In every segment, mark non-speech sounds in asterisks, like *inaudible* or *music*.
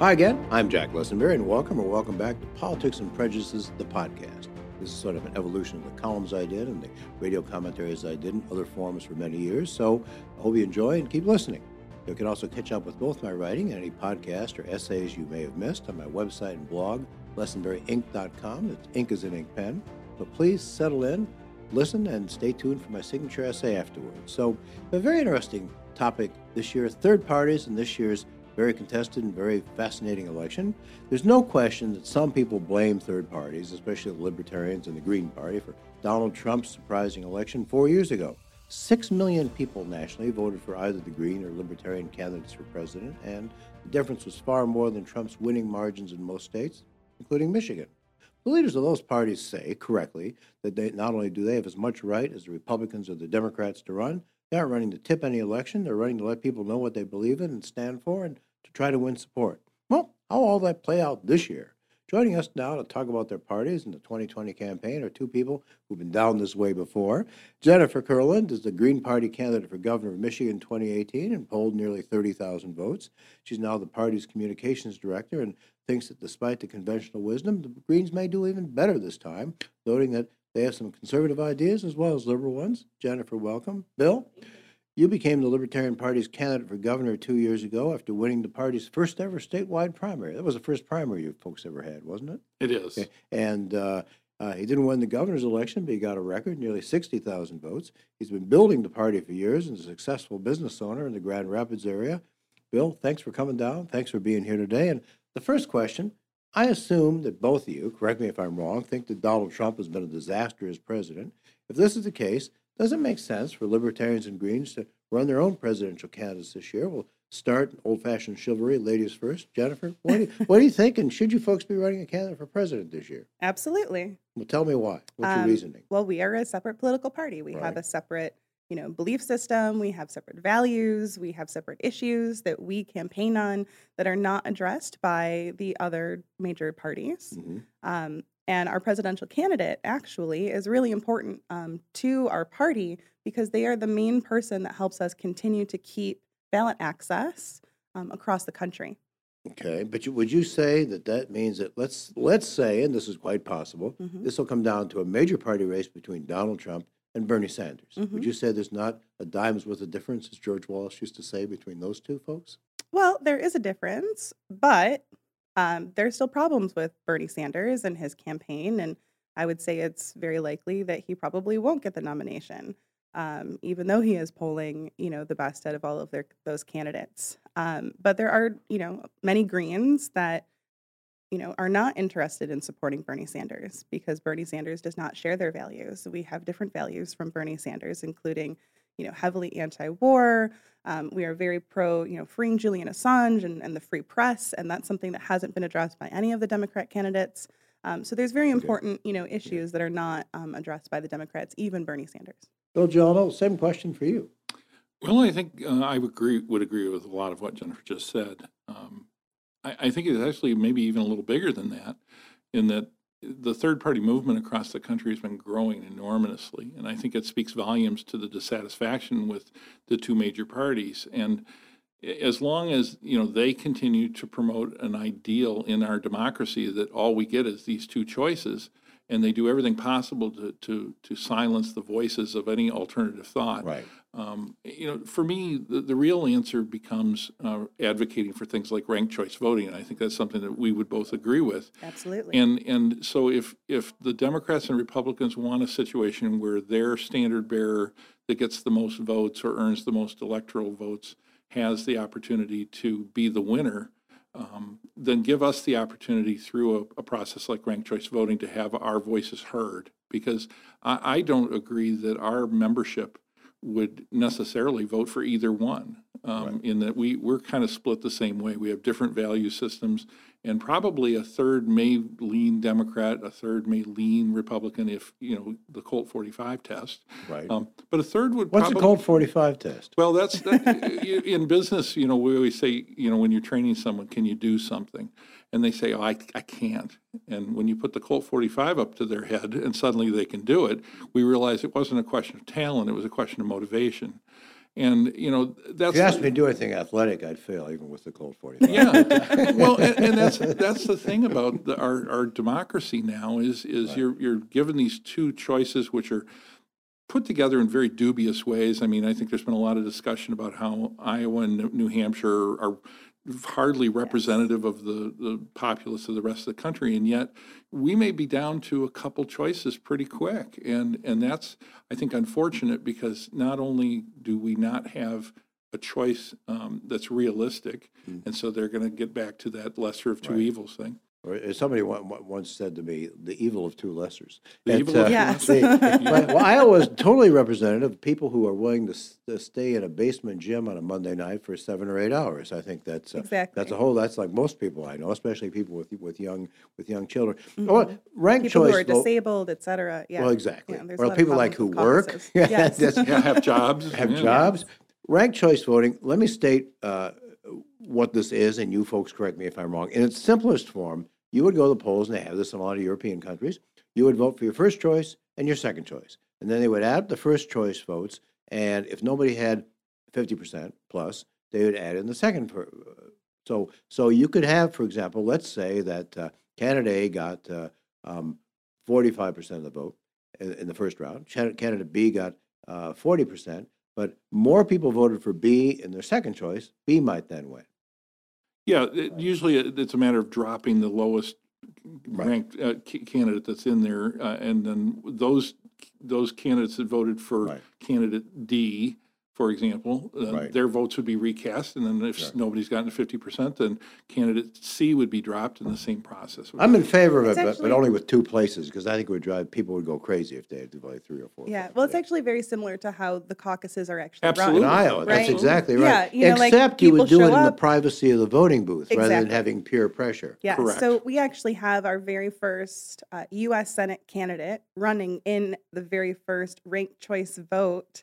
Hi again, I'm Jack Lessenberry, and welcome or welcome back to Politics and Prejudices, the podcast. This is sort of an evolution of the columns I did and the radio commentaries I did in other forums for many years, so I hope you enjoy and keep listening. You can also catch up with both my writing and any podcast or essays you may have missed on my website and blog, lessenberryink.com. That's ink is an ink pen. But please settle in, listen, and stay tuned for my signature essay afterwards. So, a very interesting topic this year third parties and this year's very contested and very fascinating election. There's no question that some people blame third parties, especially the Libertarians and the Green Party, for Donald Trump's surprising election four years ago. Six million people nationally voted for either the Green or Libertarian candidates for president, and the difference was far more than Trump's winning margins in most states, including Michigan. The leaders of those parties say, correctly, that they, not only do they have as much right as the Republicans or the Democrats to run, they aren't running to tip any election. They're running to let people know what they believe in and stand for and to try to win support. Well, how all that play out this year? Joining us now to talk about their parties and the 2020 campaign are two people who've been down this way before. Jennifer Kurland is the Green Party candidate for governor of Michigan 2018 and polled nearly 30,000 votes. She's now the party's communications director and thinks that despite the conventional wisdom, the Greens may do even better this time, noting that they have some conservative ideas as well as liberal ones. Jennifer, welcome. Bill? You became the Libertarian Party's candidate for governor two years ago after winning the party's first ever statewide primary. That was the first primary you folks ever had, wasn't it? It is. Okay. And uh, uh, he didn't win the governor's election, but he got a record, nearly 60,000 votes. He's been building the party for years and is a successful business owner in the Grand Rapids area. Bill, thanks for coming down. Thanks for being here today. And the first question I assume that both of you, correct me if I'm wrong, think that Donald Trump has been a disaster as president. If this is the case, does it make sense for libertarians and Greens to run their own presidential candidates this year? We'll start old fashioned chivalry, ladies first. Jennifer, what do, you, *laughs* what do you think? And should you folks be running a candidate for president this year? Absolutely. Well, tell me why. What's your Um, reasoning? Well, we are a separate political party. We Right. have a separate, you know, belief system. We have separate values. We have separate issues that we campaign on that are not addressed by the other major parties. Mhm. Um, and our presidential candidate actually is really important um, to our party because they are the main person that helps us continue to keep ballot access um, across the country. Okay, but you, would you say that that means that let's let's say, and this is quite possible, Mhm. this will come down to a major party race between Donald Trump and Bernie Sanders. Would Mhm. you say there's not a dime's worth of difference, as George Wallace used to say, between those two folks? Well, there is a difference, but um, there's still problems with Bernie Sanders and his campaign, and I would say it's very likely that he probably won't get the nomination, um, even though he is polling, you know, the best out of all of their those candidates. Um, but there are, you know, many Greens that, you know, are not interested in supporting Bernie Sanders because Bernie Sanders does not share their values. We have different values from Bernie Sanders, including, you know, heavily anti-war. Um, we are very pro, you know, freeing Julian Assange and, and the free press, and that's something that hasn't been addressed by any of the Democrat candidates. Um, so there's very important, you know, issues that are not um, addressed by the Democrats, even Bernie Sanders. Bill Gelineau, same question for you. Well, I think uh, I would agree, would agree with a lot of what Jennifer just said. Um, I, I think it's actually maybe even a little bigger than that, in that the third party movement across the country has been growing enormously. And I think it speaks volumes to the dissatisfaction with the two major parties. And as long as, you know, they continue to promote an ideal in our democracy that all we get is these two choices, and they do everything possible to, to, to silence the voices of any alternative thought. Right. Um, you know, for me, the, the real answer becomes uh, advocating for things like ranked choice voting, and I think that's something that we would both agree with. Absolutely. And and so if if the Democrats and Republicans want a situation where their standard bearer that gets the most votes or earns the most electoral votes has the opportunity to be the winner, um, then give us the opportunity through a, a process like ranked choice voting to have our voices heard. Because I, I don't agree that our membership would necessarily vote for either one. Um, Right. In that we we're kind of split the same way. We have different value systems, and probably a third may lean Democrat, a third may lean Republican if you know the Colt 45 test. Right. Um, but a third would What's the probably Colt 45 test? well, that's that, you- in business. You know, we always say, you know, when you're training someone, can you do something? And they say, oh, I, I can't. And when you put the Colt 45 up to their head and suddenly they can do it, we realize it wasn't a question of talent; it was a question of motivation. And, you know, that's If you asked me to do anything athletic, I'd fail even with the Colt 45. Yeah, well, and, and that's that's the thing about the, our our democracy now is is you're you're given these two choices which are put together in very dubious ways. I mean, I think there's been a lot of discussion about how Iowa and New Hampshire are hardly representative of the the populace of the rest of the country, and yet we may be down to a couple choices pretty quick, and and that's I think unfortunate because not only do we not have a choice um, that's realistic, Mm. and so they're going to get back to that lesser of two Right. evils thing. Or as somebody on- on- once said to me, the evil of two lessers. The That, evil of uh, two Yes. the- but- well, Iowa is totally representative of people who are willing to, s- to stay in a basement gym on a Monday night for seven or eight hours. I think that's uh, Exactly. that's a whole. That's like most people I know, especially people with with young with young children. Oh, ranked People choice who are vote- disabled, et cetera. Yeah. Well, exactly. Yeah, there's a or lot of people like who problems with work. caucuses. *laughs* Yeah, Yes. that's- Yeah, have jobs. *laughs* have yeah. jobs. Ranked choice voting, let me state uh, what this is, and you folks correct me if I'm wrong. In its simplest form, you would go to the polls, and they have this in a lot of European countries. You would vote for your first choice and your second choice. And then they would add the first choice votes, and if nobody had 50% plus, they would add in the second. per- uh, So, so you could have, for example, let's say that uh, candidate A got uh, um, 45% of the vote in, in the first round, candidate B got uh, 40%, but more people voted for B in their second choice, B might then win. Yeah, it- usually it- it's a matter of dropping the lowest Right. ranked uh, ca- candidate that's in there, uh, and then those, those candidates that voted for Right. candidate D, for example, uh, Right. their votes would be recast, and then if Sure. nobody's gotten to fifty percent, then candidate C would be dropped, and the same process. would I'm in favor of it, It's but, but actually- only with two places, because I think it would drive, people would go crazy if they had to vote three or four. Yeah. five Well, it's places. actually very similar to how the caucuses are actually Absolutely. In run. Iowa, that's right? exactly right. Yeah, you know, like, Except you would people do it show in the up- privacy of the voting booth, rather than Exactly. having peer pressure. Yeah, Correct. so we actually have our very first uh, U.S. Senate candidate running in the very first ranked choice vote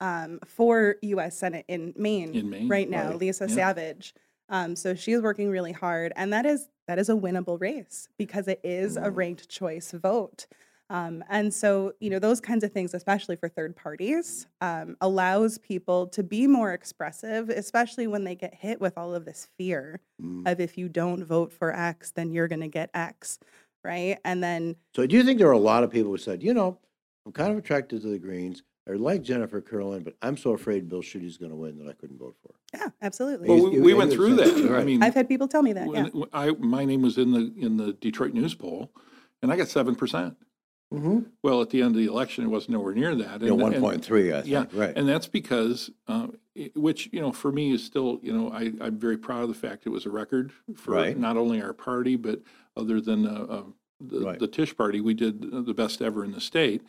um, for U.S. Senate in Maine, In Maine, right now, right, Lisa yeah. Savage. Um, so she's working really hard, and that is that is a winnable race because it is a Mm. ranked choice vote. Um, and so, you know, those kinds of things, especially for third parties, um, allows people to be more expressive, especially when they get hit with all of this fear Mm. of if you don't vote for X, then you're going to get X, right? And then, So do you think there are a lot of people who said, you know, I'm kind of attracted to the Greens, I like Jennifer Kurland, but I'm so afraid Bill Schuette's going to win that I couldn't vote for. yeah, absolutely. Well, we, we went through say- that. I mean, I've had people tell me that, yeah. when, when I, my name was in the, in the Detroit News poll, and I got seven percent. Mm-hmm. Well, at the end of the election, it was nowhere near that. You know, and- and- 1.3, I Yeah, think, right. And that's because, uh, i- which, you know, for me is still, you know, I, I'm very proud of the fact it was a record for Right. not only our party, but other than uh, uh, the, Right. the Tisch party, we did the best ever in the state.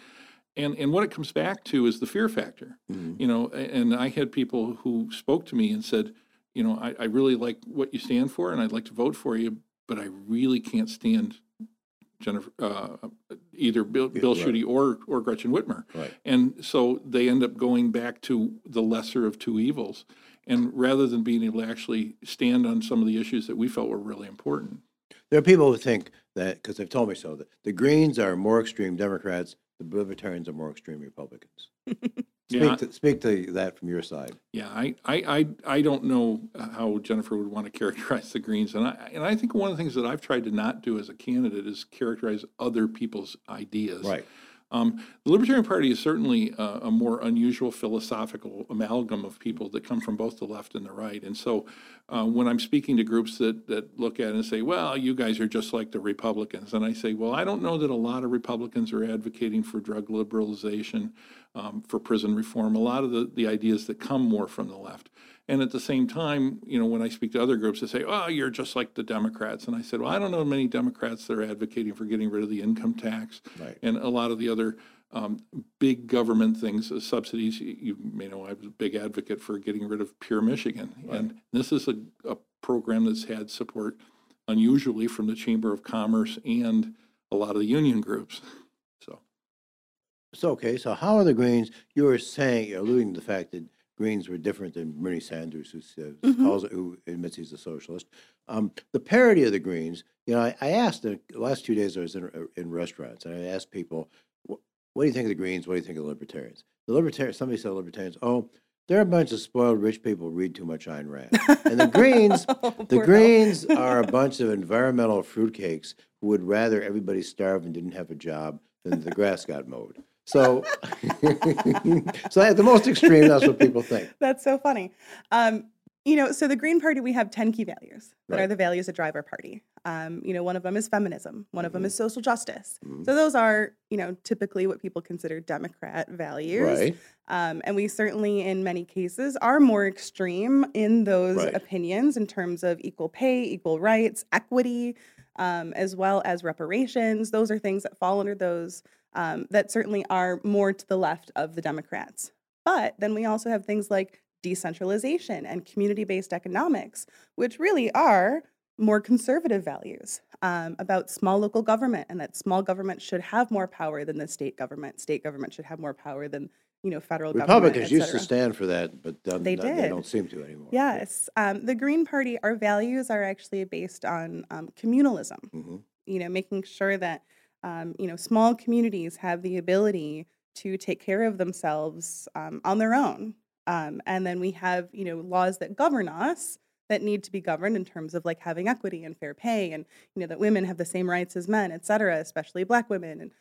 And, and what it comes back to is the fear factor. Mhm. You know, and I had people who spoke to me and said, you know, I, I really like what you stand for and I'd like to vote for you, but I really can't stand Jennifer, uh, either Bill, Bill right. Schuette or, or Gretchen Whitmer. Right. And so they end up going back to the lesser of two evils. And rather than being able to actually stand on some of the issues that we felt were really important. There are people who think that, because they've told me so, that the Greens are more extreme Democrats, the Libertarians are more extreme Republicans. *laughs* Yeah. Speak to, speak to that from your side. Yeah, I, I, I, I don't know how Jennifer would want to characterize the Greens. And I, and I think one of the things that I've tried to not do as a candidate is characterize other people's ideas. Right. Um, the Libertarian Party is certainly a, a more unusual philosophical amalgam of people that come from both the left and the right. And so uh, when I'm speaking to groups that, that look at it and say, well, you guys are just like the Republicans, and I say, well, I don't know that a lot of Republicans are advocating for drug liberalization, um, for prison reform, a lot of the, the ideas that come more from the left. And at the same time, you know, when I speak to other groups, they say, oh, you're just like the Democrats. And I said, well, I don't know many Democrats that are advocating for getting rid of the income tax Right. and a lot of the other um, big government things, uh, subsidies. You, you may know I was a big advocate for getting rid of Pure Michigan. And this is a, a program that's had support unusually from the Chamber of Commerce and a lot of the union groups. So, So, okay, so how are the Greens, you were saying, you're alluding to the fact that Greens were different than Bernie Sanders, who says, Mhm. calls it, who admits he's a socialist. Um, the parity of the Greens, you know, I, I asked, the last two days I was in, in restaurants, and I asked people, what, do you think of the Greens? What do you think of the Libertarians? The Libertarians, somebody said Libertarians, oh, They're a bunch of spoiled rich people who read too much Ayn Rand. And the Greens, *laughs* Oh, the. Greens are a *laughs* bunch of environmental fruitcakes who would rather everybody starve and didn't have a job than the grass got mowed. So, *laughs* so at the most extreme, that's what people think. *laughs* That's so funny. Um, you know, so the Green Party, we have 10 key values that Right. are the values that drive our party. Um, you know, one of them is feminism, one of them Mhm. is social justice. Mhm. So those are, you know, typically what people consider Democrat values. Right? Um, and we certainly, in many cases, are more extreme in those Right. opinions in terms of equal pay, equal rights, equity, um, as well as reparations. Those are things that fall under those um, that certainly are more to the left of the Democrats. But then we also have things like decentralization and community based economics, which really are more conservative values um, about small local government and that small government should have more power than the state government. State government should have more power than you know federal government. Republicans used to stand for that, but um, They no- they don't seem to anymore. Yes, um, the Green Party, our values are actually based on um, communalism. Mhm. You know, making sure that um, you know small communities have the ability to take care of themselves um, on their own, um, and then we have you know laws that govern us that need to be governed in terms of like having equity and fair pay, and you know that women have the same rights as men, et cetera, especially Black women, and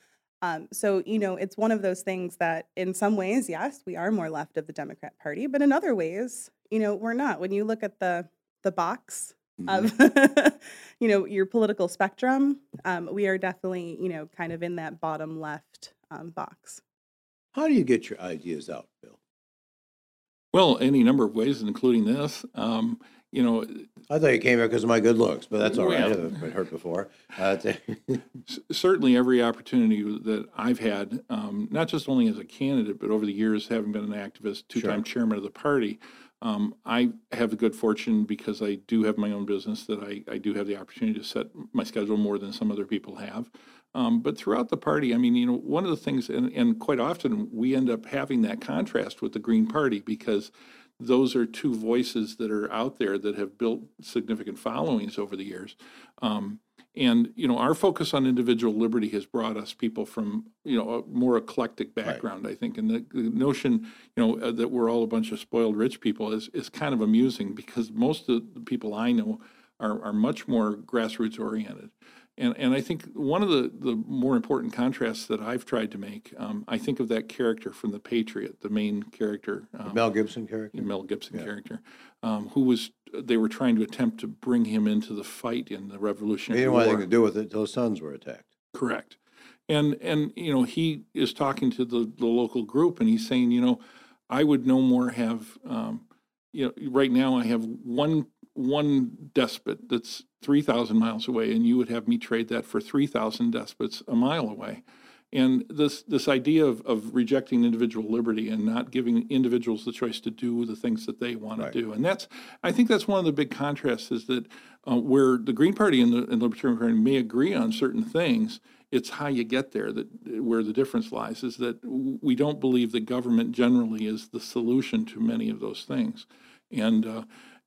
um, so, you know, it's one of those things that in some ways, yes, we are more left of the Democrat Party, but in other ways, you know, we're not. When you look at the the box Of, *laughs* you know, your political spectrum, um, we are definitely, you know, kind of in that bottom left um, box. How do you get your ideas out, Bill? Well, any number of ways, including this. Um, you know, I thought you came here because of my good looks, but that's all right. Well- I've been hurt before. Uh, t- *laughs* *laughs* c- certainly every opportunity that I've had, um, not just only as a candidate, but over the years, having been an activist, two-time chairman of the party, um, I have the good fortune because I do have my own business that I, I do have the opportunity to set my schedule more than some other people have. Um, but throughout the party, I mean, you know, one of the things, and, and quite often we end up having that contrast with the Green Party because those are two voices that are out there that have built significant followings over the years. Um, and you know, our focus on individual liberty has brought us people from you know a more eclectic background, I think. And the, the notion, you know, uh, that we're all a bunch of spoiled rich people is is kind of amusing because most of the people I know are are much more grassroots oriented. And, and I think one of the, the more important contrasts that I've tried to make, um, I think of that character from The Patriot, the main character, um, Mel Gibson character. Mel Gibson Yeah. character, um, who was they were trying to attempt to bring him into the fight in the He Revolutionary didn't want War. anything to do with it Those sons were attacked. Correct. And and you know he is talking to the, the local group and he's saying you know I would no more have um, you know right now I have one one despot that's three thousand miles away and you would have me trade that for three thousand despots a mile away. And this this idea of, of rejecting individual liberty and not giving individuals the choice to do the things that they want Right. to do, and that's I think that's one of the big contrasts is that uh, where the Green Party and the, and Libertarian Party may agree on certain things, it's how you get there that where the difference lies. Is that we don't believe that government generally is the solution to many of those things, and uh,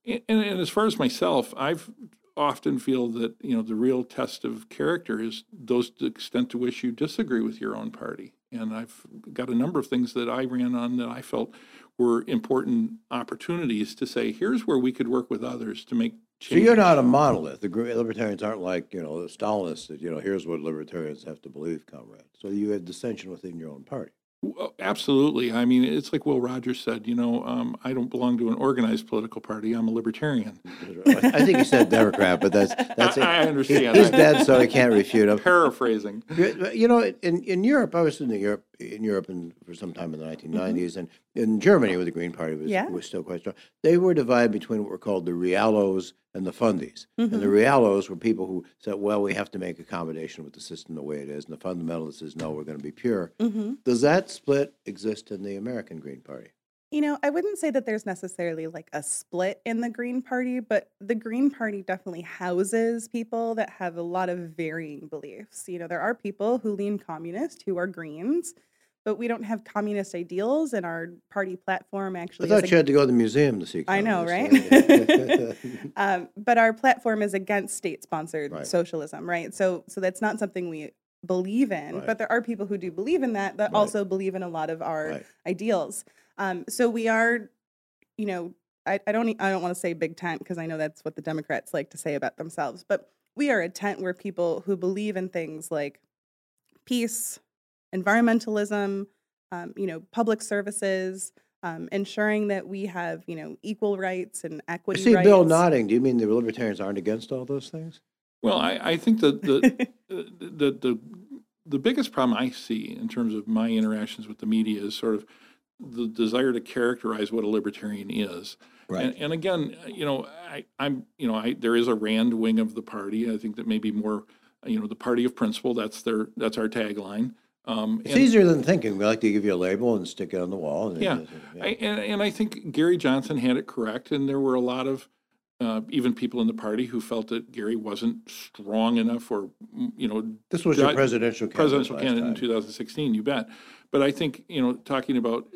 and, and as far as myself, I've often feel that you know the real test of character is those the extent to which you disagree with your own party. And I've got a number of things that I ran on that I felt were important opportunities to say, here's where we could work with others to make So you're not a monolith. The libertarians aren't like, you know, the Stalinists that, you know, here's what libertarians have to believe, comrade. So you had dissension within your own party. Well, Absolutely. I mean, it's like Will Rogers said, you know, um, I don't belong to an organized political party. I'm a libertarian. I think he said Democrat, but that's *laughs* that's it. I- I understand. He's dead, so I can't refute him. *laughs* Paraphrasing. You you know, in, in Europe, I was in Europe in Europe and for some time in the 1990s, and in Germany, where the Green Party was Yeah. was still quite strong, they were divided between what were called the Realos and the Fundies. And the Mhm. Realos were people who said, "Well, we have to make accommodation with the system the way it is," and the fundamentalists says, "No, we're going to be pure." hmm Does that split exist in the American Green Party? You know, I wouldn't say that there's necessarily like a split in the Green Party, but the Green Party definitely houses people that have a lot of varying beliefs. You know, there are people who lean communist who are Greens, but we don't have communist ideals, and our party platform actually. is thought ag- you had to go to the museum to see. I know, right? *laughs* um, but our platform is against state-sponsored Right. socialism, right? So, so that's not something we believe in. Right. But there are people who do believe in that that Right. also believe in a lot of our ideals. Um, so we are you know, I, I don't I don't want to say big tent because I know that's what the Democrats like to say about themselves, but we are a tent where people who believe in things like peace, environmentalism, um, you know, public services, um, ensuring that we have you know equal rights and I equity. see Bill nodding. Do you mean the libertarians aren't against all those things? Well, I, I think that the, *laughs* the, the, the biggest problem I see in terms of my interactions with the media is sort of the desire to characterize what a libertarian is. And, and again, you know, I, I'm, you know, I, there is a Rand wing of the party. I think that maybe more, you know, the party of principle, that's their, that's our tagline. Um, It's and- easier than thinking. We like to give you a label and stick it on the wall. and- Yeah. I, and, and I think Gary Johnson had it correct, and there were a lot of uh, even people in the party who felt that Gary wasn't strong enough, or mm, you know, This was your presidential candidate presidential candidate in 2016. You bet. But I think you know, talking about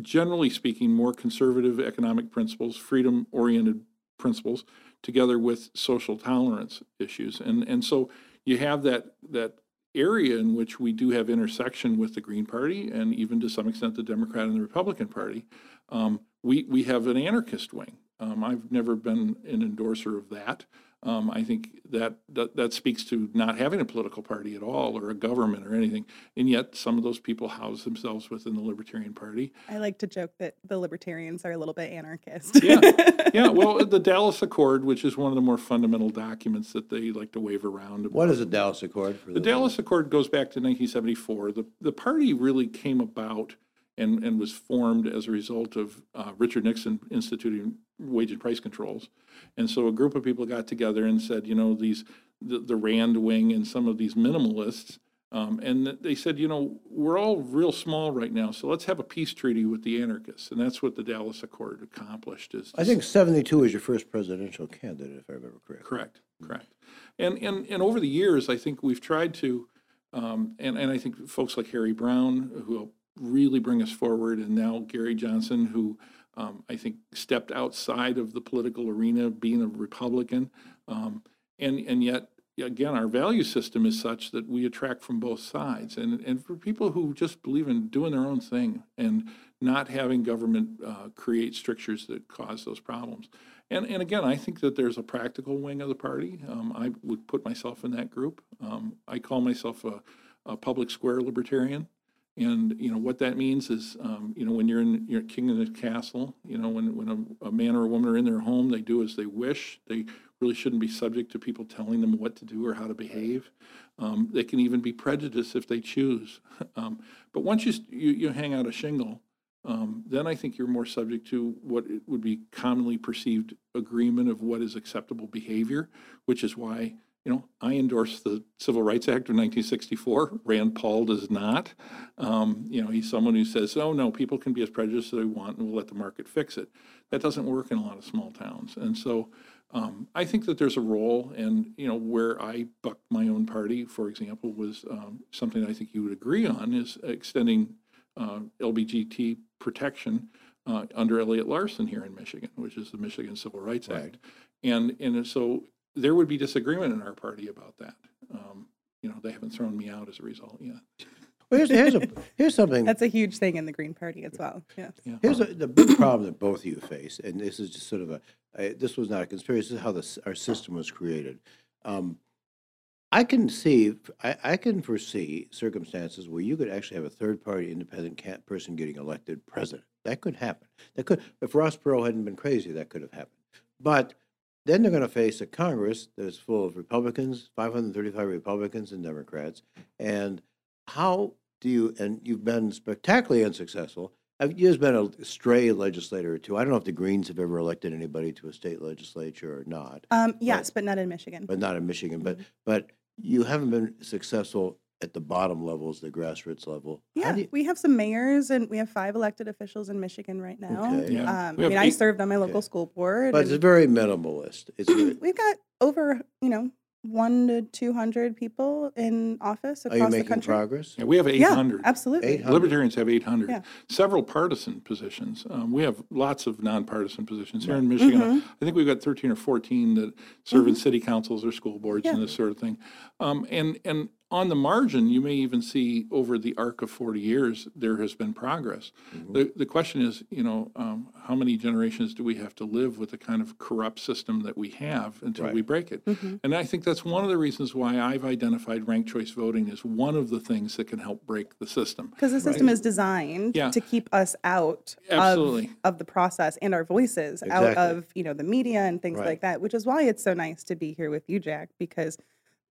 generally speaking, more conservative economic principles, freedom-oriented principles, together with social tolerance issues, and and so you have that that area in which we do have intersection with the Green Party and even to some extent the Democrat and the Republican Party. Um, we, we have an anarchist wing. Um, I've never been an endorser of that. Um, I think that, that that speaks to not having a political party at all or a government or anything. And yet some of those people house themselves within the Libertarian Party. I like to joke that the libertarians are a little bit anarchist. Yeah. *laughs* Yeah, well, the Dallas Accord, which is one of the more fundamental documents that they like to wave around. What is the Dallas Accord? For The those- Dallas Accord goes back to 1974. The, the party really came about and, and was formed as a result of uh, Richard Nixon instituting wage and price controls. And so a group of people got together and said, you know, these, the, the Rand wing and some of these minimalists, um, and they said, you know, we're all real small right now, so let's have a peace treaty with the anarchists. And that's what the Dallas Accord accomplished is. I think 72 was your first presidential candidate, if I remember correctly. Correct, correct. And, and, and over the years, I think we've tried to, um, and, and I think folks like Harry Browne, who helped really bring us forward, and now Gary Johnson, who um, I think stepped outside of the political arena, being a Republican. Um, and, and yet, again, our value system is such that we attract from both sides. And, and for people who just believe in doing their own thing and not having government uh, create strictures that cause those problems. And, and again, I think that there's a practical wing of the party. Um, I would put myself in that group. Um, I call myself a, a public square libertarian. And, you know, what that means is, um, you know, when you're in, you're king in the castle, you know, when, when a, a man or a woman are in their home, they do as they wish. They really shouldn't be subject to people telling them what to do or how to behave. Um, they can even be prejudiced if they choose. *laughs* Um, but once you, you, you hang out a shingle, um, then I think you're more subject to what would be commonly perceived agreement of what is acceptable behavior, which is why, you know, I endorse the Civil Rights Act of 1964. Rand Paul does not. Um, you know, he's someone who says, oh, no, people can be as prejudiced as they want and we'll let the market fix it. That doesn't work in a lot of small towns. And so um, I think that there's a role, and, you know, where I bucked my own party, for example, was um, something I think you would agree on, is extending uh, LBGT protection uh, under Elliott-Larsen here in Michigan, which is the Michigan Civil Rights Right. Act. And, and so there would be disagreement in our party about that. Um, You know, they haven't thrown me out as a result yet. Well, here's, here's, a, here's something. That's a huge thing in the Green Party as well. Yeah. Here's a, the big problem that both of you face, and this is just sort of a, I, this was not a conspiracy, this is how this, our system was created. Um, I can see, I, I can foresee circumstances where you could actually have a third-party independent ca person getting elected president. That could happen. That could, if Ross Perot hadn't been crazy, that could have happened. But then they're going to face a Congress that is full of Republicans, 535 Republicans and Democrats. And how do you, and you've been spectacularly unsuccessful. Have you just been a stray legislator or two? I don't know if the Greens have ever elected anybody to a state legislature or not, Um, yes, but not in Michigan. but not in Michigan. But, but you haven't been successful at the bottom levels, the grassroots level. Yeah, you- we have some mayors and we have five elected officials in Michigan right now. Okay. Yeah. Um, I have mean, I served on my local Okay. school board. But it's and very minimalist. It's, *clears throat* very- we've got over, you know, one to 200 people in office across are across you the making country. progress? Yeah, we have Yeah, 800. absolutely. 800. Libertarians have 800. Yeah. Several partisan positions. Um, we have lots of nonpartisan positions here in Michigan. Mhm. I think we've got 13 or 14 that serve in city councils or school boards and this sort of thing. Um, and, and on the margin, you may even see over the arc of 40 years, there has been progress. Mhm. The, the question is, you know, um, how many generations do we have to live with the kind of corrupt system that we have until we break it? Mhm. And I think that's one of the reasons why I've identified ranked choice voting as one of the things that can help break the system. Because the system is designed Yeah. to keep us out Absolutely. of, of the process and our voices out of you know the media and things Right. like that. Which is why it's so nice to be here with you, Jack, because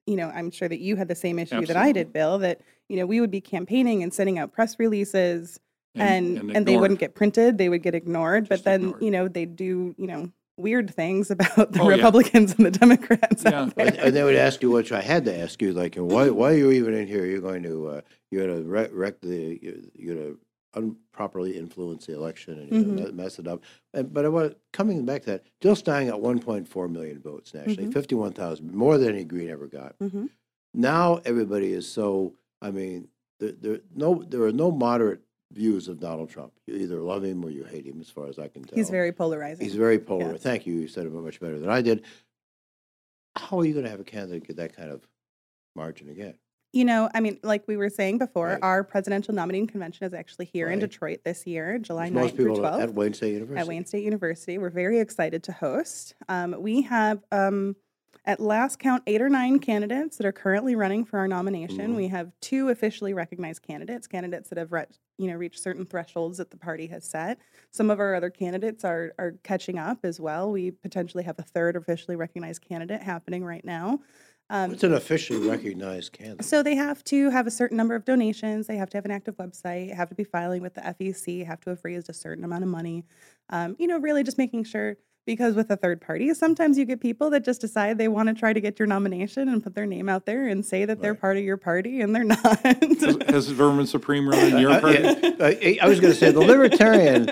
you know I'm sure that you had the same issue that I did, Bill. That you know we would be campaigning and sending out press releases, and and, they wouldn't get printed, they would get ignored. Just but then ignored. you know they'd do you know weird things *laughs* about the Oh, yeah. Republicans and the Democrats. Yeah. out And, there. and they would ask you, which I had to ask you, like, why, why are you even in here? You're going to, uh, you're going to wreck, wreck the, you're, you're going to improperly influence the election and you're Mhm. mess it up. And, but I want coming back to that, Jill Stein got 1.4 million votes nationally, Mhm. 51,000, more than any Green ever got. Mhm. Now everybody is so. I mean, there, there no, there are no moderate views of Donald Trump. You either love him or you hate him, as far as I can tell. He's very polarizing. He's very polar. Yes. Thank you. You said it much better than I did. How are you going to have a candidate get that kind of margin again? You know, I mean, like we were saying before, Right. our presidential nominating convention is actually here in Detroit this year, July There's 9th through people 12th. at Wayne State University. at Wayne State University. We're very excited to host. Um, we have, um, at last count, eight or nine candidates that are currently running for our nomination. Mhm. We have two officially recognized candidates, candidates that have re- you know reached certain thresholds that the party has set. Some of our other candidates are are catching up as well. We potentially have a third officially recognized candidate happening right now. Um, It's an officially recognized candidate. so they have to have a certain number of donations. They have to have an active website. Have to be filing with the FEC. Have to have raised a certain amount of money. Um, you know, really just making sure because with a third party, sometimes you get people that just decide they want to try to get your nomination and put their name out there and say that they're Right. part of your party and they're *laughs* not. Has, has Vermin Supreme run in your I- party? I, I- I was going to say the libertarian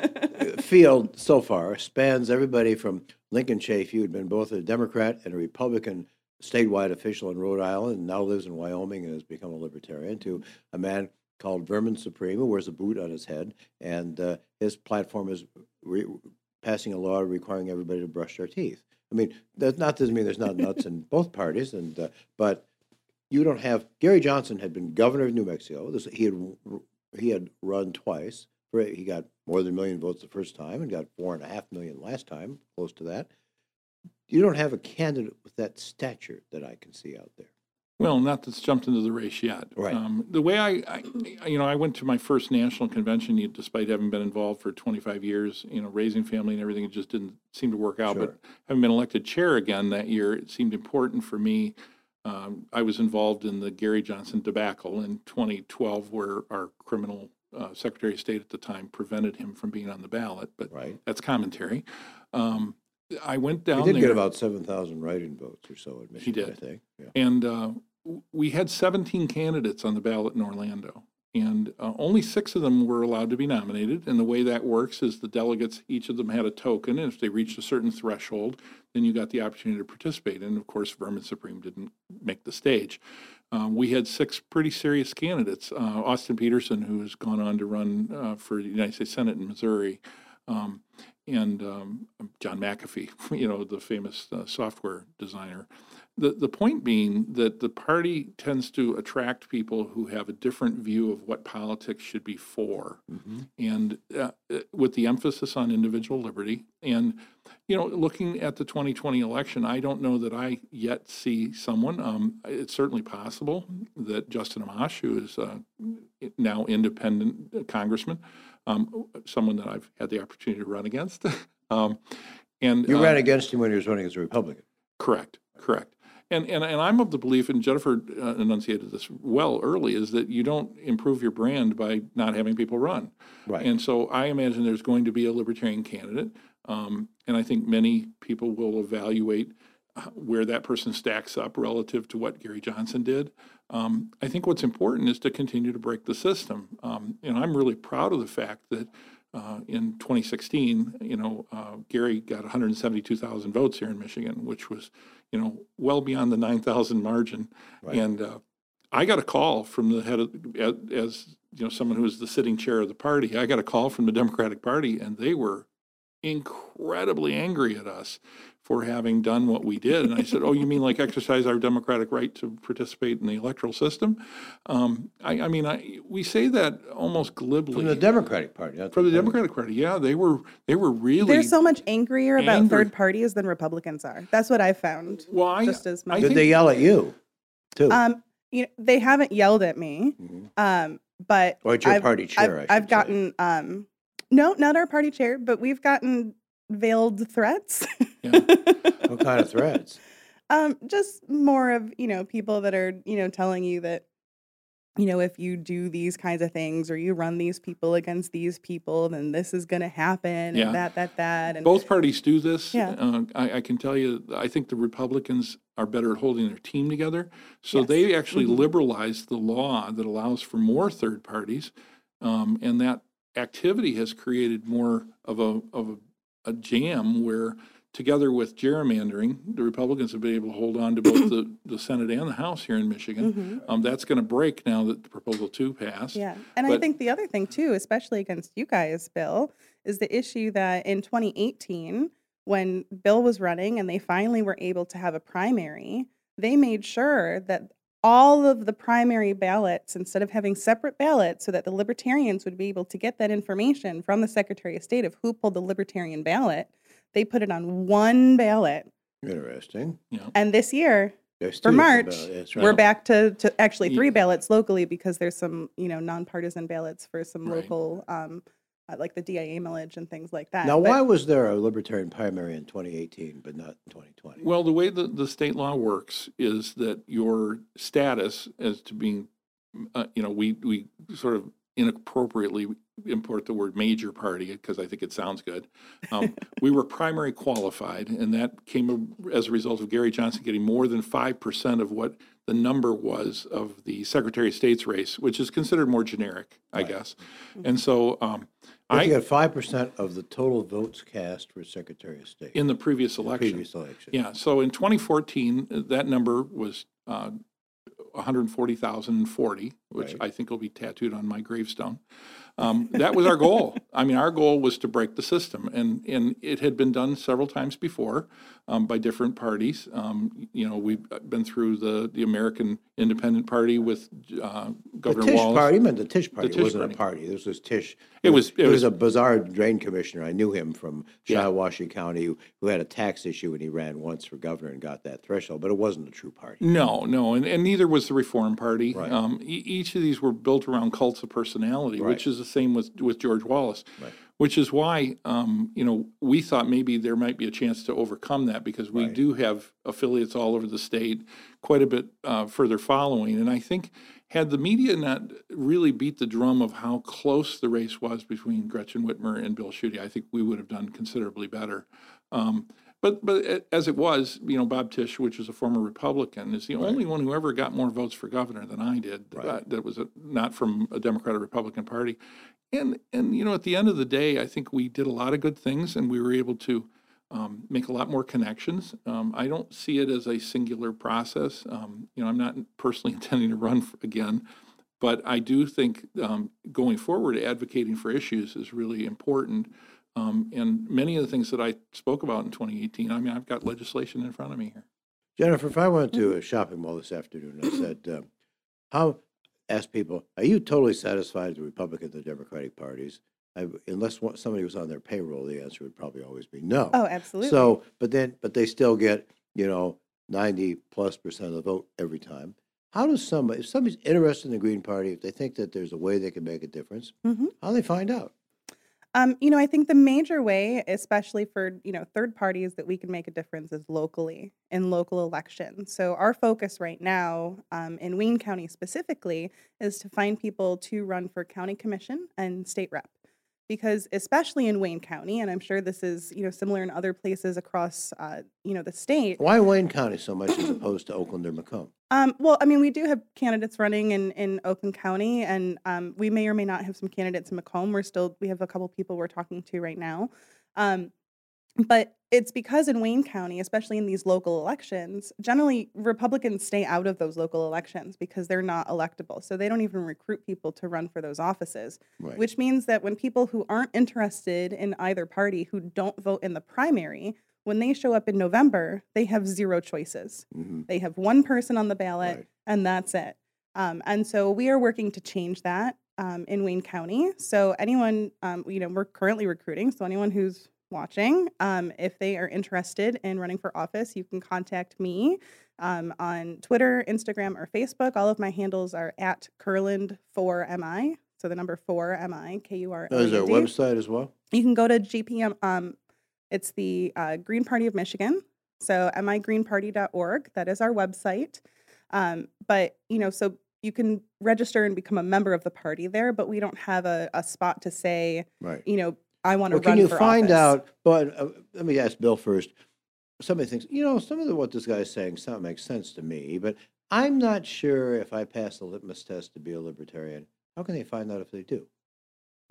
field so far spans everybody from Lincoln Chafee, who'd been both a Democrat and a Republican statewide official in Rhode Island, and now lives in Wyoming and has become a libertarian, to a man called Vermin Supreme, who wears a boot on his head, and uh, his platform is re- passing a law requiring everybody to brush their teeth. I mean, that not doesn't mean there's not nuts in both parties, and uh, but you don't have Gary Johnson had been governor of New Mexico. This, he had he had run twice. He got more than a million votes the first time and got four and a half million last time, close to that. You don't have a candidate with that stature that I can see out there. Well, not that's jumped into the race yet. Right. Um, the way I, I, you know, I went to my first national convention, you- despite having been involved for 25 years, you know, raising family and everything, it just didn't seem to work out. Sure. But having been elected chair again that year, it seemed important for me. Um, I was involved in the Gary Johnson debacle in 2012, where our criminal uh, Secretary of State at the time prevented him from being on the ballot. But Right. that's commentary. Um, I went down He did there. get about seven thousand write-in votes or so at Michigan. I did. think. Yeah. And uh, w- we had 17 candidates on the ballot in Orlando. And uh, only six of them were allowed to be nominated. And the way that works is the delegates, each of them had a token. And if they reached a certain threshold, then you got the opportunity to participate. And of course, Vermin Supreme didn't make the stage. Um, we had six pretty serious candidates. Uh, Austin Petersen, who has gone on to run uh, for the United States Senate in Missouri, um, and um, John McAfee, *laughs* you know, the famous uh, software designer. The, the point being that the party tends to attract people who have a different view of what politics should be for, Mhm. and uh, uh, with the emphasis on individual liberty. And, you know, looking at the 2020 election, I don't know that I yet see someone. Um, it's certainly possible that Justin Amash, who is uh, now independent congressman, um, someone that I've had the opportunity to run against. *laughs* um, and You uh, ran against him when he was running as a Republican. Correct, correct. And, and, and I'm of the belief, and Jennifer uh, enunciated this well early, is that you don't improve your brand by not having people run. Right. And so I imagine there's going to be a libertarian candidate. Um, and I think many people will evaluate uh, where that person stacks up relative to what Gary Johnson did. Um, I think what's important is to continue to break the system. Um, and I'm really proud of the fact that uh, in 2016, you know, uh, Gary got 172,000 votes here in Michigan, which was, you know, well beyond the 9,000 margin. Right. And uh, I got a call from the head of, as- as, you know, someone who was the sitting chair of the party, I got a call from the Democratic Party, and they were incredibly angry at us for having done what we did. And I said, "Oh, you mean like exercise our democratic right to participate in the electoral system?" Um, I, I, mean, I, we say that almost glibly from the Democratic Party. From the Democratic Party, yeah, they were they were really they're so much angrier about angry. third parties than Republicans are. That's what I found. Why? Just as much. Did they yell at you too? Um, you know, they haven't yelled at me. Mm-hmm. Um, but or at your I've, party chair. I've, I've gotten um, no, not our party chair, but we've gotten veiled threats. Yeah. what kind of *laughs* threats? Um, just more of you know people that are you know telling you that you know if you do these kinds of things or you run these people against these people, then this is going to happen yeah. and that that that. And both parties do this. Yeah. Uh, I, I, can tell you, I think the Republicans are better at holding their team together. So yes. they actually mm-hmm. liberalized the law that allows for more third parties, um, and that activity has created more of a of a a jam where, together with gerrymandering, the Republicans have been able to hold on to both the, *clears throat* the Senate and the House here in Michigan. Mm-hmm. Um, that's going to break now that the Proposal 2 passed. Yeah. And but, I think the other thing, too, especially against you guys, Bill, is the issue that in 2018, when Bill was running and they finally were able to have a primary, they made sure that all of the primary ballots instead of having separate ballots so that the libertarians would be able to get that information from the Secretary of State of who pulled the libertarian ballot, they put it on one ballot. Interesting. Yeah. And this year, for March, right. we're back to, to actually three ballots locally because there's some, you know, nonpartisan ballots for some right. local um, uh, like the DIA millage and things like that. Now, but, why was there a libertarian primary in 2018 but not in 2020? Well, the way the, the state law works is that your status as to being, uh, you know, we, we sort of inappropriately import the word major party because I think it sounds good. Um, we were primary qualified, and that came as a result of Gary Johnson getting more than 5% of what the number was of the Secretary of State's race, which is considered more generic, I right. guess. Mm-hmm. And so um, I got five percent of the total votes cast for Secretary of State. in the previous election. Previous election. Yeah, so in 2014, that number was uh, 140,040, which Right. I think will be tattooed on my gravestone. Um, that was our goal. I mean, our goal was to break the system, and and it had been done several times before um, by different parties. Um, you know, we've been through the the American Independent Party with uh, Governor the Tisch Wallace. Party, meant the Tisch Party. The Tisch it wasn't party. a party. This was Tisch. It was. It, it was, was, a bizarre drain commissioner. I knew him from Shiawassee yeah. County, who, who, had a tax issue, and he ran once for governor and got that threshold. But it wasn't a true party. No, no, and, and neither was the Reform Party. Right. Um, e- each of these were built around cults of personality, right. which is the same with with George Wallace. Right which is why um, you know we thought maybe there might be a chance to overcome that because we right. do have affiliates all over the state, quite a bit uh, further following, and I think had the media not really beat the drum of how close the race was between Gretchen Whitmer and Bill Schuette, I think we would have done considerably better. Um, but but as it was, you know, Bob Tisch, which is a former Republican, is the right. only one who ever got more votes for governor than I did. Right. Uh, that was a, not from a Democrat or Republican party, and and you know at the end of the day, I think we did a lot of good things, and we were able to um, make a lot more connections. Um, I don't see it as a singular process. Um, you know, I'm not personally *laughs* intending to run for, again, but I do think um, going forward, advocating for issues is really important. Um, and many of the things that I spoke about in 2018, I mean, I've got legislation in front of me here. Jennifer, if I went to a shopping mall this afternoon and I said, uh, "How ask people, are you totally satisfied with the Republican and the Democratic parties? I, unless somebody was on their payroll, the answer would probably always be no. Oh, absolutely. So, but then, but they still get, you know, 90 plus percent of the vote every time. How does somebody, if somebody's interested in the Green Party, if they think that there's a way they can make a difference, mm-hmm. how do they find out? Um, you know, I think the major way, especially for, you know, third parties that we can make a difference is locally in local elections. So our focus right now um, in Wayne County specifically is to find people to run for county commission and state rep because especially in Wayne County, and I'm sure this is you know similar in other places across uh, you know the state. Why Wayne County so much as opposed to Oakland or Macomb? Um, well, I mean, we do have candidates running in in Oakland County, and um, we may or may not have some candidates in Macomb. We're still we have a couple people we're talking to right now. Um, but it's because in Wayne County, especially in these local elections, generally Republicans stay out of those local elections because they're not electable. So they don't even recruit people to run for those offices, Right. which means that when people who aren't interested in either party, who don't vote in the primary, when they show up in November, they have zero choices. Mhm. They have one person on the ballot, Right. and that's it. Um, and so we are working to change that um, in Wayne County. So anyone, um, you know, we're currently recruiting. So anyone who's watching, um, if they are interested in running for office, you can contact me um, on Twitter, Instagram, or Facebook. All of my handles are at Kurland4MI. So the number 4MI, K U R Is there a website as well? You can go to GPM. Um, it's the uh, Green Party of Michigan. So migreenparty.org. That is our website. Um, but you know, so you can register and become a member of the party there, but we don't have a, a spot to say, Right. you know, I want to Well, run can you for find office. out? But uh, let me ask Bill first. Somebody thinks, you know, some of the, what this guy's saying sound makes sense to me, but I'm not sure if I pass the litmus test to be a libertarian. How can they find out if they do?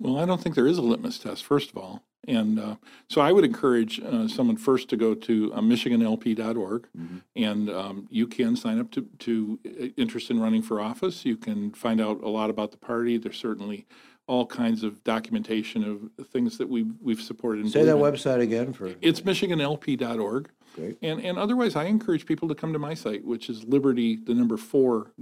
Well, I don't think there is a litmus test, first of all. And uh, so I would encourage uh, someone first to go to uh, michiganlp.org, Mhm. and um, you can sign up to, to uh, interest in running for office. You can find out a lot about the party. There's certainly all kinds of documentation of things that we've, we've supported. Say that in. website again for. It's michiganlp.org. Great. And, and otherwise, I encourage people to come to my site, which is liberty, the number four,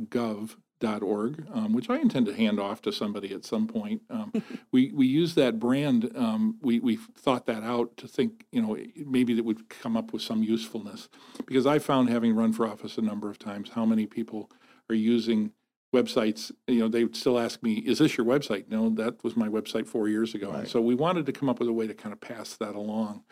gov.org, um, which I intend to hand off to somebody at some point. Um, *laughs* we, we use that brand, um, we, we thought that out to think, you know, maybe that would come up with some usefulness. Because I found, having run for office a number of times, how many people are using websites, you know, they would still ask me, is this your website? No, that was my website four years ago. And so we wanted to come up with a way to kind of pass that along.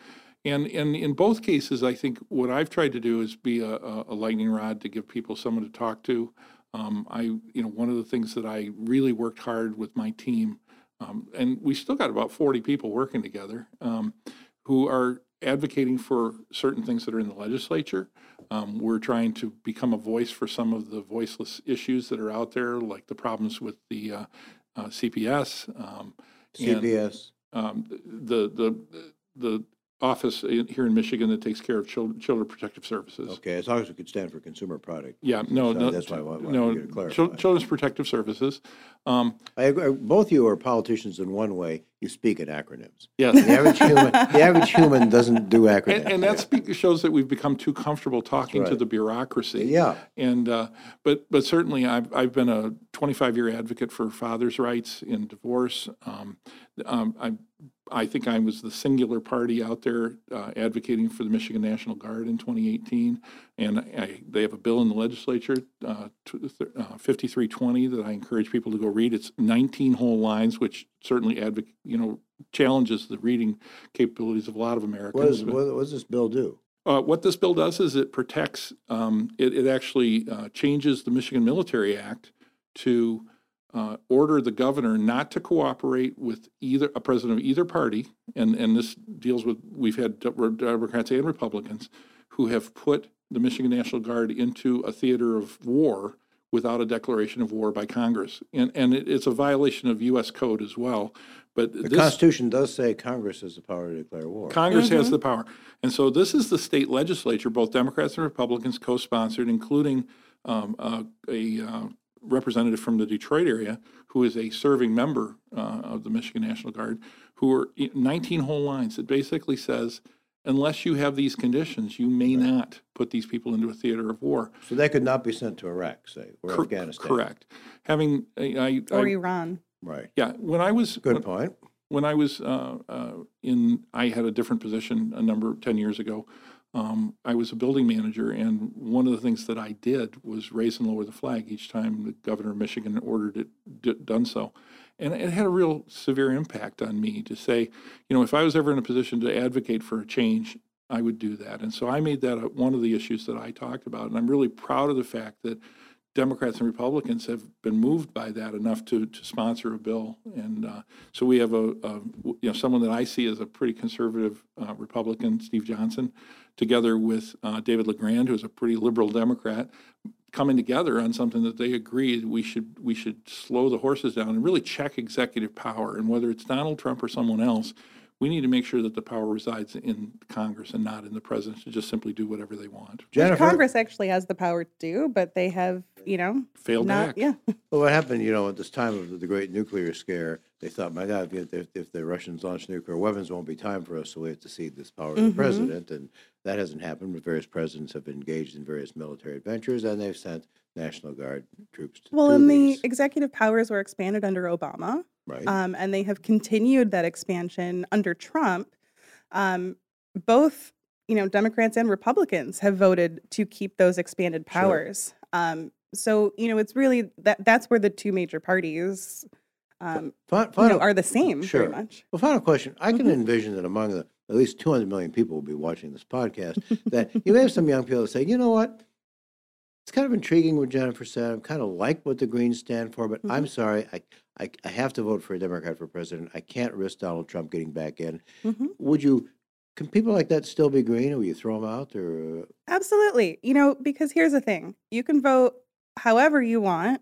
And, and in both cases, I think what I've tried to do is be a a lightning rod to give people someone to talk to. Um, I, you know, one of the things that I really worked hard with my team, um, and we still got about 40 people working together um, who are advocating for certain things that are in the legislature. Um, we're trying to become a voice for some of the voiceless issues that are out there, like the problems with the uh, uh, CPS. Um, and- um, the, the, the office in- here in Michigan that takes care of Child, Children Protective Services. Okay, as long as it could stand for consumer product. Yeah, no, So no. that's why I wa- wanted No, you to clarify. Chil- Children's Protective Services. Um, I agree. Both of you are politicians in one way. You speak in acronyms. yes. The average human, the average human doesn't do acronyms. And, and that speak- shows that we've become too comfortable talking to right. the bureaucracy. Yeah, And, uh, but, but certainly I've, I've been a 25-year advocate for fathers' rights in divorce. Um, um, I, I think I was the singular party out there uh, advocating for the Michigan National Guard in 2018. And I, they have a bill in the legislature, uh, uh, 5320, that I encourage people to go read. It's 19 whole lines, which certainly you know, challenges the reading capabilities of a lot of Americans. what, is, what, what does this bill do? uh, what this bill does is it protects, um, it, it actually uh, changes the Michigan Military Act to uh, order the governor not to cooperate with either, a president of either party, and, and this deals with, we've had Democrats and Republicans who have put the Michigan National Guard into a theater of war without a declaration of war by Congress. And, and it, it's a violation of U.S. code as well. But The this, Constitution does say Congress has the power to declare war. Congress has the power. And so this is the state legislature, both Democrats and Republicans co-sponsored, including um, uh, a uh, representative from the Detroit area who is a serving member uh, of the Michigan National Guard, who are 19 whole lines. It basically says, unless you have these conditions, you may not put these people into a theater of war. So they could not be sent to Iraq, say, or Cor- Afghanistan. Correct. Having, I, I- or I- Iran. Right. yeah, when I was. Good when- point. when I was uh, uh, in, I had a different position a number, 10 years ago. Um, I was a building manager, and one of the things that I did was raise and lower the flag each time the governor of Michigan ordered it d- done so. And it had a real severe impact on me to say, you know, if I was ever in a position to advocate for a change, I would do that. And so I made that one of the issues that I talked about. And I'm really proud of the fact that Democrats and Republicans have been moved by that enough to, to sponsor a bill. And uh, so we have a, a, you know, someone that I see as a pretty conservative uh, Republican, Steve Johnson, together with uh, David LaGrand, who's a pretty liberal Democrat, coming together on something that they agreed we should we should slow the horses down and really check executive power. And whether it's Donald Trump or someone else, we need to make sure that the power resides in Congress and not in the president to just simply do whatever they want. Which Congress actually has the power to do, but they have, you know, Failed not, act. yeah. *laughs* well, what happened, you know, at this time of the great nuclear scare, they thought, my God, if, if, if the Russians launch nuclear weapons, won't be time for us, so we have to cede this power to the Mhm. president. And that hasn't happened, but various presidents have engaged in various military adventures, and they've sent National Guard troops to Well, do and the executive powers were expanded under Obama, right? um, and they have continued that expansion under Trump. Um, both, you know, Democrats and Republicans have voted to keep those expanded Sure. powers. Um, so, you know, it's really that that's where the two major parties, um, Fi- you know, are the same Sure. pretty much. Well, final question. I can Mhm. envision that among the at least 200 million people will be watching this podcast, *laughs* that you may have some young people that say, you know what? It's kind of intriguing what Jennifer said. I kind of like what the Greens stand for, but I'm sorry. I, I, I have to vote for a Democrat for president. I can't risk Donald Trump getting back in. Mhm. Would you, can people like that still be green or will you throw them out? Or, uh, Absolutely. You know, because here's the thing you can vote however you want.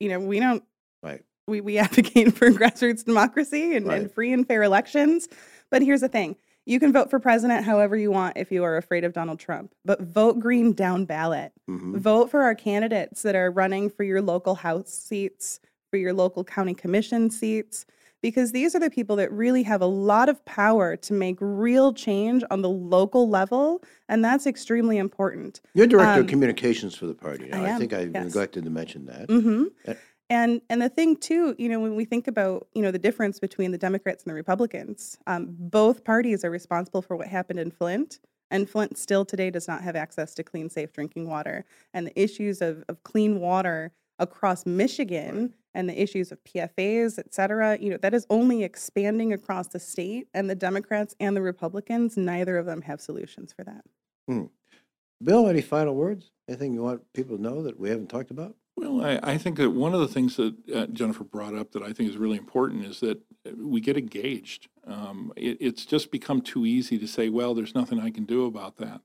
You know, we don't, right. we, we *laughs* advocate for grassroots democracy and, Right. and free and fair elections. But here's the thing you can vote for president however you want if you are afraid of Donald Trump, but vote green down ballot. mhm. Vote for our candidates that are running for your local House seats, for your local county commission seats, because these are the people that really have a lot of power to make real change on the local level. And that's extremely important. You're director Um, of communications for the party. I I, think I yes. neglected to mention that. hmm Uh, And and the thing too, you know, when we think about you know the difference between the Democrats and the Republicans, um, both parties are responsible for what happened in Flint, and Flint still today does not have access to clean, safe drinking water. And the issues of of clean water across Michigan and the issues of PFAS, et cetera, you know, that is only expanding across the state. And the Democrats and the Republicans, neither of them have solutions for that. Bill, any final words? Anything you want people to know that we haven't talked about? Well, I, I think that one of the things that uh, Jennifer brought up that I think is really important is that uh, we get engaged. Um, it, it's just become too easy to say, well, there's nothing I can do about that.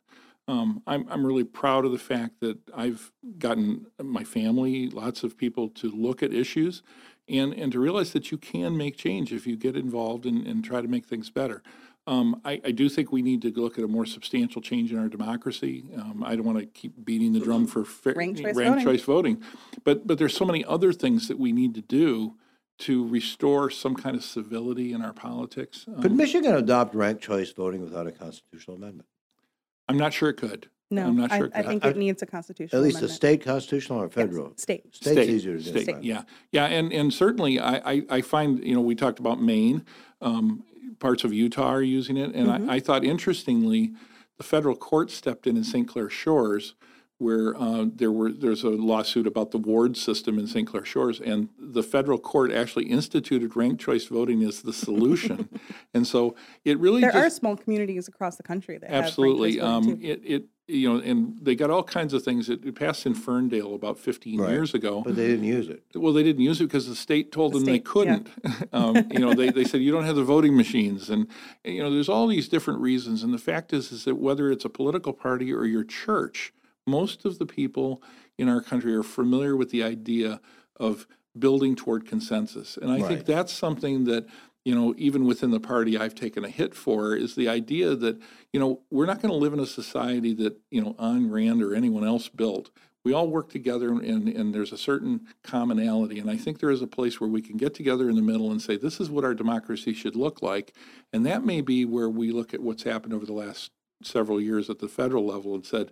Um, I'm, I'm really proud of the fact that I've gotten my family, lots of people to look at issues and, and to realize that you can make change if you get involved and, and try to make things better. Um, I, I do think we need to look at a more substantial change in our democracy. Um, I don't want to keep beating the drum for fa- Ranked choice ranked voting. choice voting, but but there's so many other things that we need to do to restore some kind of civility in our politics. Could Um, Michigan adopt ranked choice voting without a constitutional amendment? I'm not sure it could. No, I'm not sure it I could. think it needs a constitutional At least a amendment. state constitutional or Yes, federal? state. State's State, easier to state, define. yeah, yeah, and and certainly I, I I find you know we talked about Maine, um, parts of Utah are using it, and. I, I thought interestingly, the federal court stepped in in St. Clair Shores, where uh, there were there's a lawsuit about the ward system in St. Clair Shores, and the federal court actually instituted ranked choice voting as the solution, *laughs* and so it really There just, are small communities across the country that Absolutely. choice Um, it, it, you know, and they got all kinds of things. It, it passed in Ferndale about 15 Right. years ago. But they didn't use it. Well, they didn't use it because the state told The them they state, yeah. couldn't. *laughs* um, you know, they, they said you don't have the voting machines, and and, you know, there's all these different reasons. And the fact is, is that whether it's a political party or your church, most of the people in our country are familiar with the idea of building toward consensus. And I Right. think that's something that you know, even within the party, I've taken a hit for is the idea that you know we're not going to live in a society that you know Ayn Rand or anyone else built we all work together and, and there's a certain commonality. And I think there is a place where we can get together in the middle and say, this is what our democracy should look like. And that may be where we look at what's happened over the last several years at the federal level and said,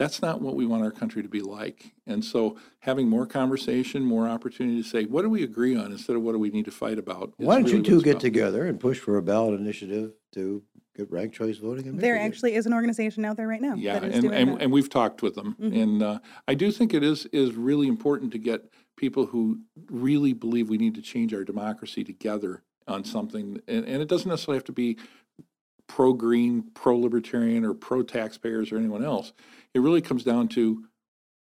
that's not what we want our country to be like. And so having more conversation, more opportunity to say, what do we agree on instead of what do we need to fight about? Why don't you really what two get about. together and push for a ballot initiative to get ranked choice voting in There Michigan? actually is an organization out there right now Yeah, and, and, and we've talked with them. Mhm. And uh, I do think it is, is really important to get people who really believe we need to change our democracy together on something. And, and it doesn't necessarily have to be pro-green, pro-libertarian, or pro-taxpayers or anyone else. It really comes down to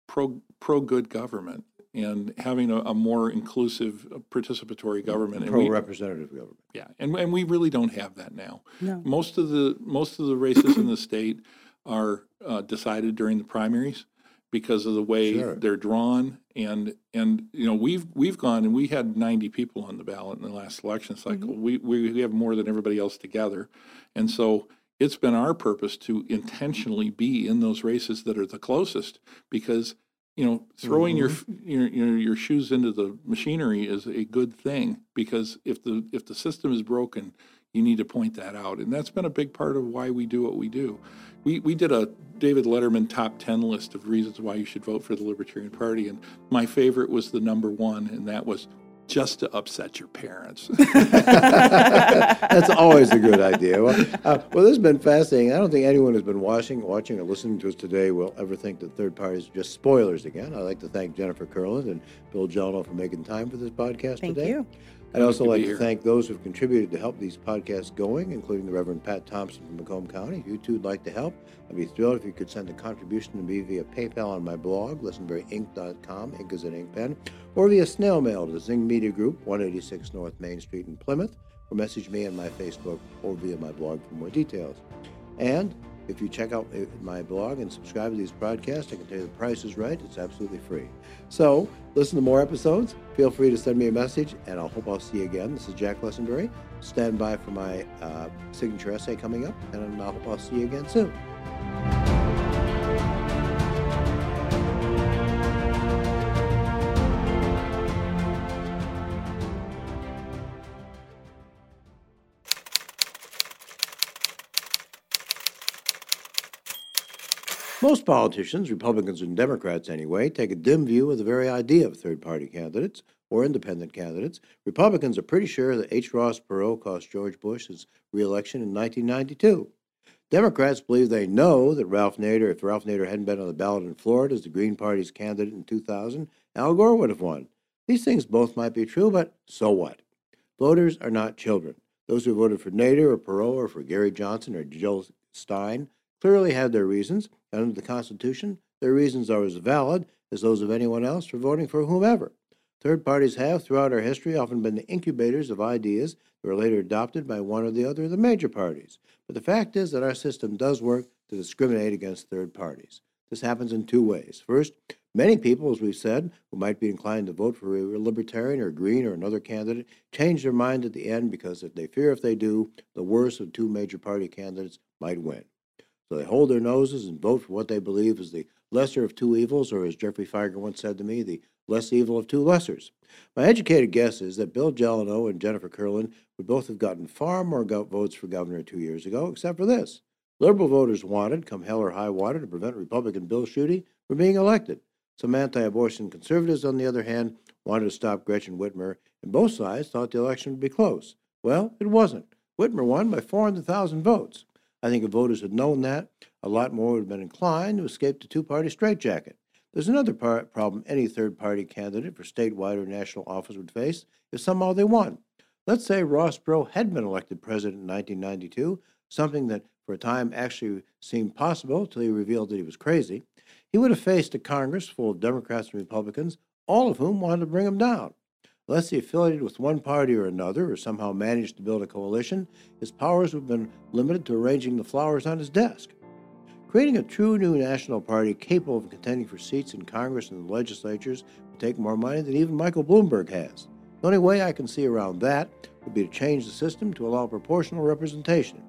pro, pro-good government and having a, a more inclusive, uh, participatory government. And Pro-representative government. Yeah, and, and we really don't have that now. no. Most of the, most of the races in the state are uh, decided during the primaries. because of the way Sure. they're drawn and and you know we've we've gone and we had 90 people on the ballot in the last election cycle we, we we have more than everybody else together and so it's been our purpose to intentionally be in those races that are the closest because you know throwing your, mm-hmm. your your your shoes into the machinery is a good thing because if the if the system is broken you need to point that out. And that's been a big part of why we do what we do. We we did a David Letterman top 10 list of reasons why you should vote for the Libertarian Party and my favorite was the number 1 and that was just to upset your parents. *laughs* *laughs* That's always a good idea. Well, uh, well, this has been fascinating. I don't think anyone who's been watching, watching, or listening to us today will ever think that third parties are just spoilers again. I'd like to thank Jennifer Kurland and Bill Gelineau for making time for this podcast Thank today. Thank you. I'd also like to here. thank those who've contributed to help these podcasts going, including the Reverend Pat Thompson from Macomb County. If you too would like to help, I'd be thrilled if you could send a contribution to me via PayPal on my blog, lessenberryink.com, ink is an ink pen, or via snail mail to the Zing Media Group, 186 North Main Street in Plymouth, or message me on my Facebook or via my blog for more details. And if you check out uh, my blog and subscribe to these broadcasts, I can tell you the price is right. It's absolutely free. So listen to more episodes. Feel free to send me a message, and I hope I'll see you again. This is Jack Lessenberry. Stand by for my uh, signature essay coming up, and I hope I'll see you again soon. Most politicians, Republicans and Democrats anyway, take a dim view of the very idea of third party candidates or independent candidates. Republicans are pretty sure that H. Ross Perot cost George Bush his reelection in 1992. Democrats believe they know that Ralph Nader, if Ralph Nader hadn't been on the ballot in Florida as the Green Party's candidate in 2000, Al Gore would have won. These things both might be true, but so what? Voters are not children. Those who voted for Nader or Perot or for Gary Johnson or Jill Stein clearly had their reasons, under the Constitution, their reasons are as valid as those of anyone else for voting for whomever. Third parties have, throughout our history, often been the incubators of ideas that were later adopted by one or the other of the major parties. But the fact is that our system does work to discriminate against third parties. This happens in two ways. First, many people, as we've said, who might be inclined to vote for a libertarian or green or another candidate, change their mind at the end because if they fear if they do, the worst of two major party candidates might win. So they hold their noses and vote for what they believe is the lesser of two evils, or as Geoffrey Fieger once said to me, the less evil of two lessers. My educated guess is that Bill Gelineau and Jennifer Kurland would both have gotten far more votes for governor two years ago, except for this. Liberal voters wanted, come hell or high water, to prevent Republican Bill Schuette from being elected. Some anti abortion conservatives, on the other hand, wanted to stop Gretchen Whitmer, and both sides thought the election would be close. Well, it wasn't. Whitmer won by 400,000 votes. I think if voters had known that, a lot more would have been inclined to escape the two party straitjacket. There's another par- problem any third party candidate for statewide or national office would face if somehow they won. Let's say Ross Perot had been elected president in 1992, something that for a time actually seemed possible until he revealed that he was crazy. He would have faced a Congress full of Democrats and Republicans, all of whom wanted to bring him down. Unless he affiliated with one party or another, or somehow managed to build a coalition, his powers would have been limited to arranging the flowers on his desk. Creating a true new national party capable of contending for seats in Congress and the legislatures would take more money than even Michael Bloomberg has. The only way I can see around that would be to change the system to allow proportional representation.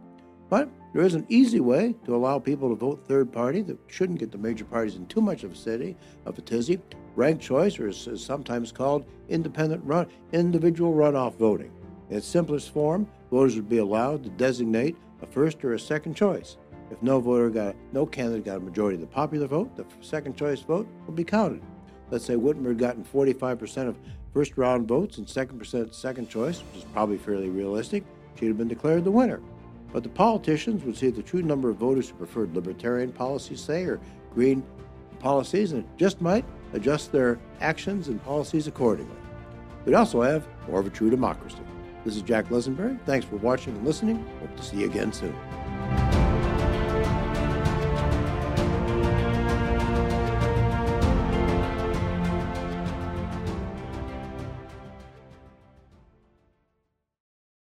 But there is an easy way to allow people to vote third party that shouldn't get the major parties in too much of a city of a tizzy. Ranked choice, or is sometimes called independent run, individual runoff voting. In its simplest form, voters would be allowed to designate a first or a second choice. If no voter got no candidate got a majority of the popular vote, the second choice vote will be counted. Let's say Whitmer had gotten 45% of first round votes and second percent second choice, which is probably fairly realistic, she'd have been declared the winner. But the politicians would see the true number of voters who preferred libertarian policies, say, or green policies, and just might adjust their actions and policies accordingly. We'd also have more of a true democracy. This is Jack Lessenberry. Thanks for watching and listening. Hope to see you again soon.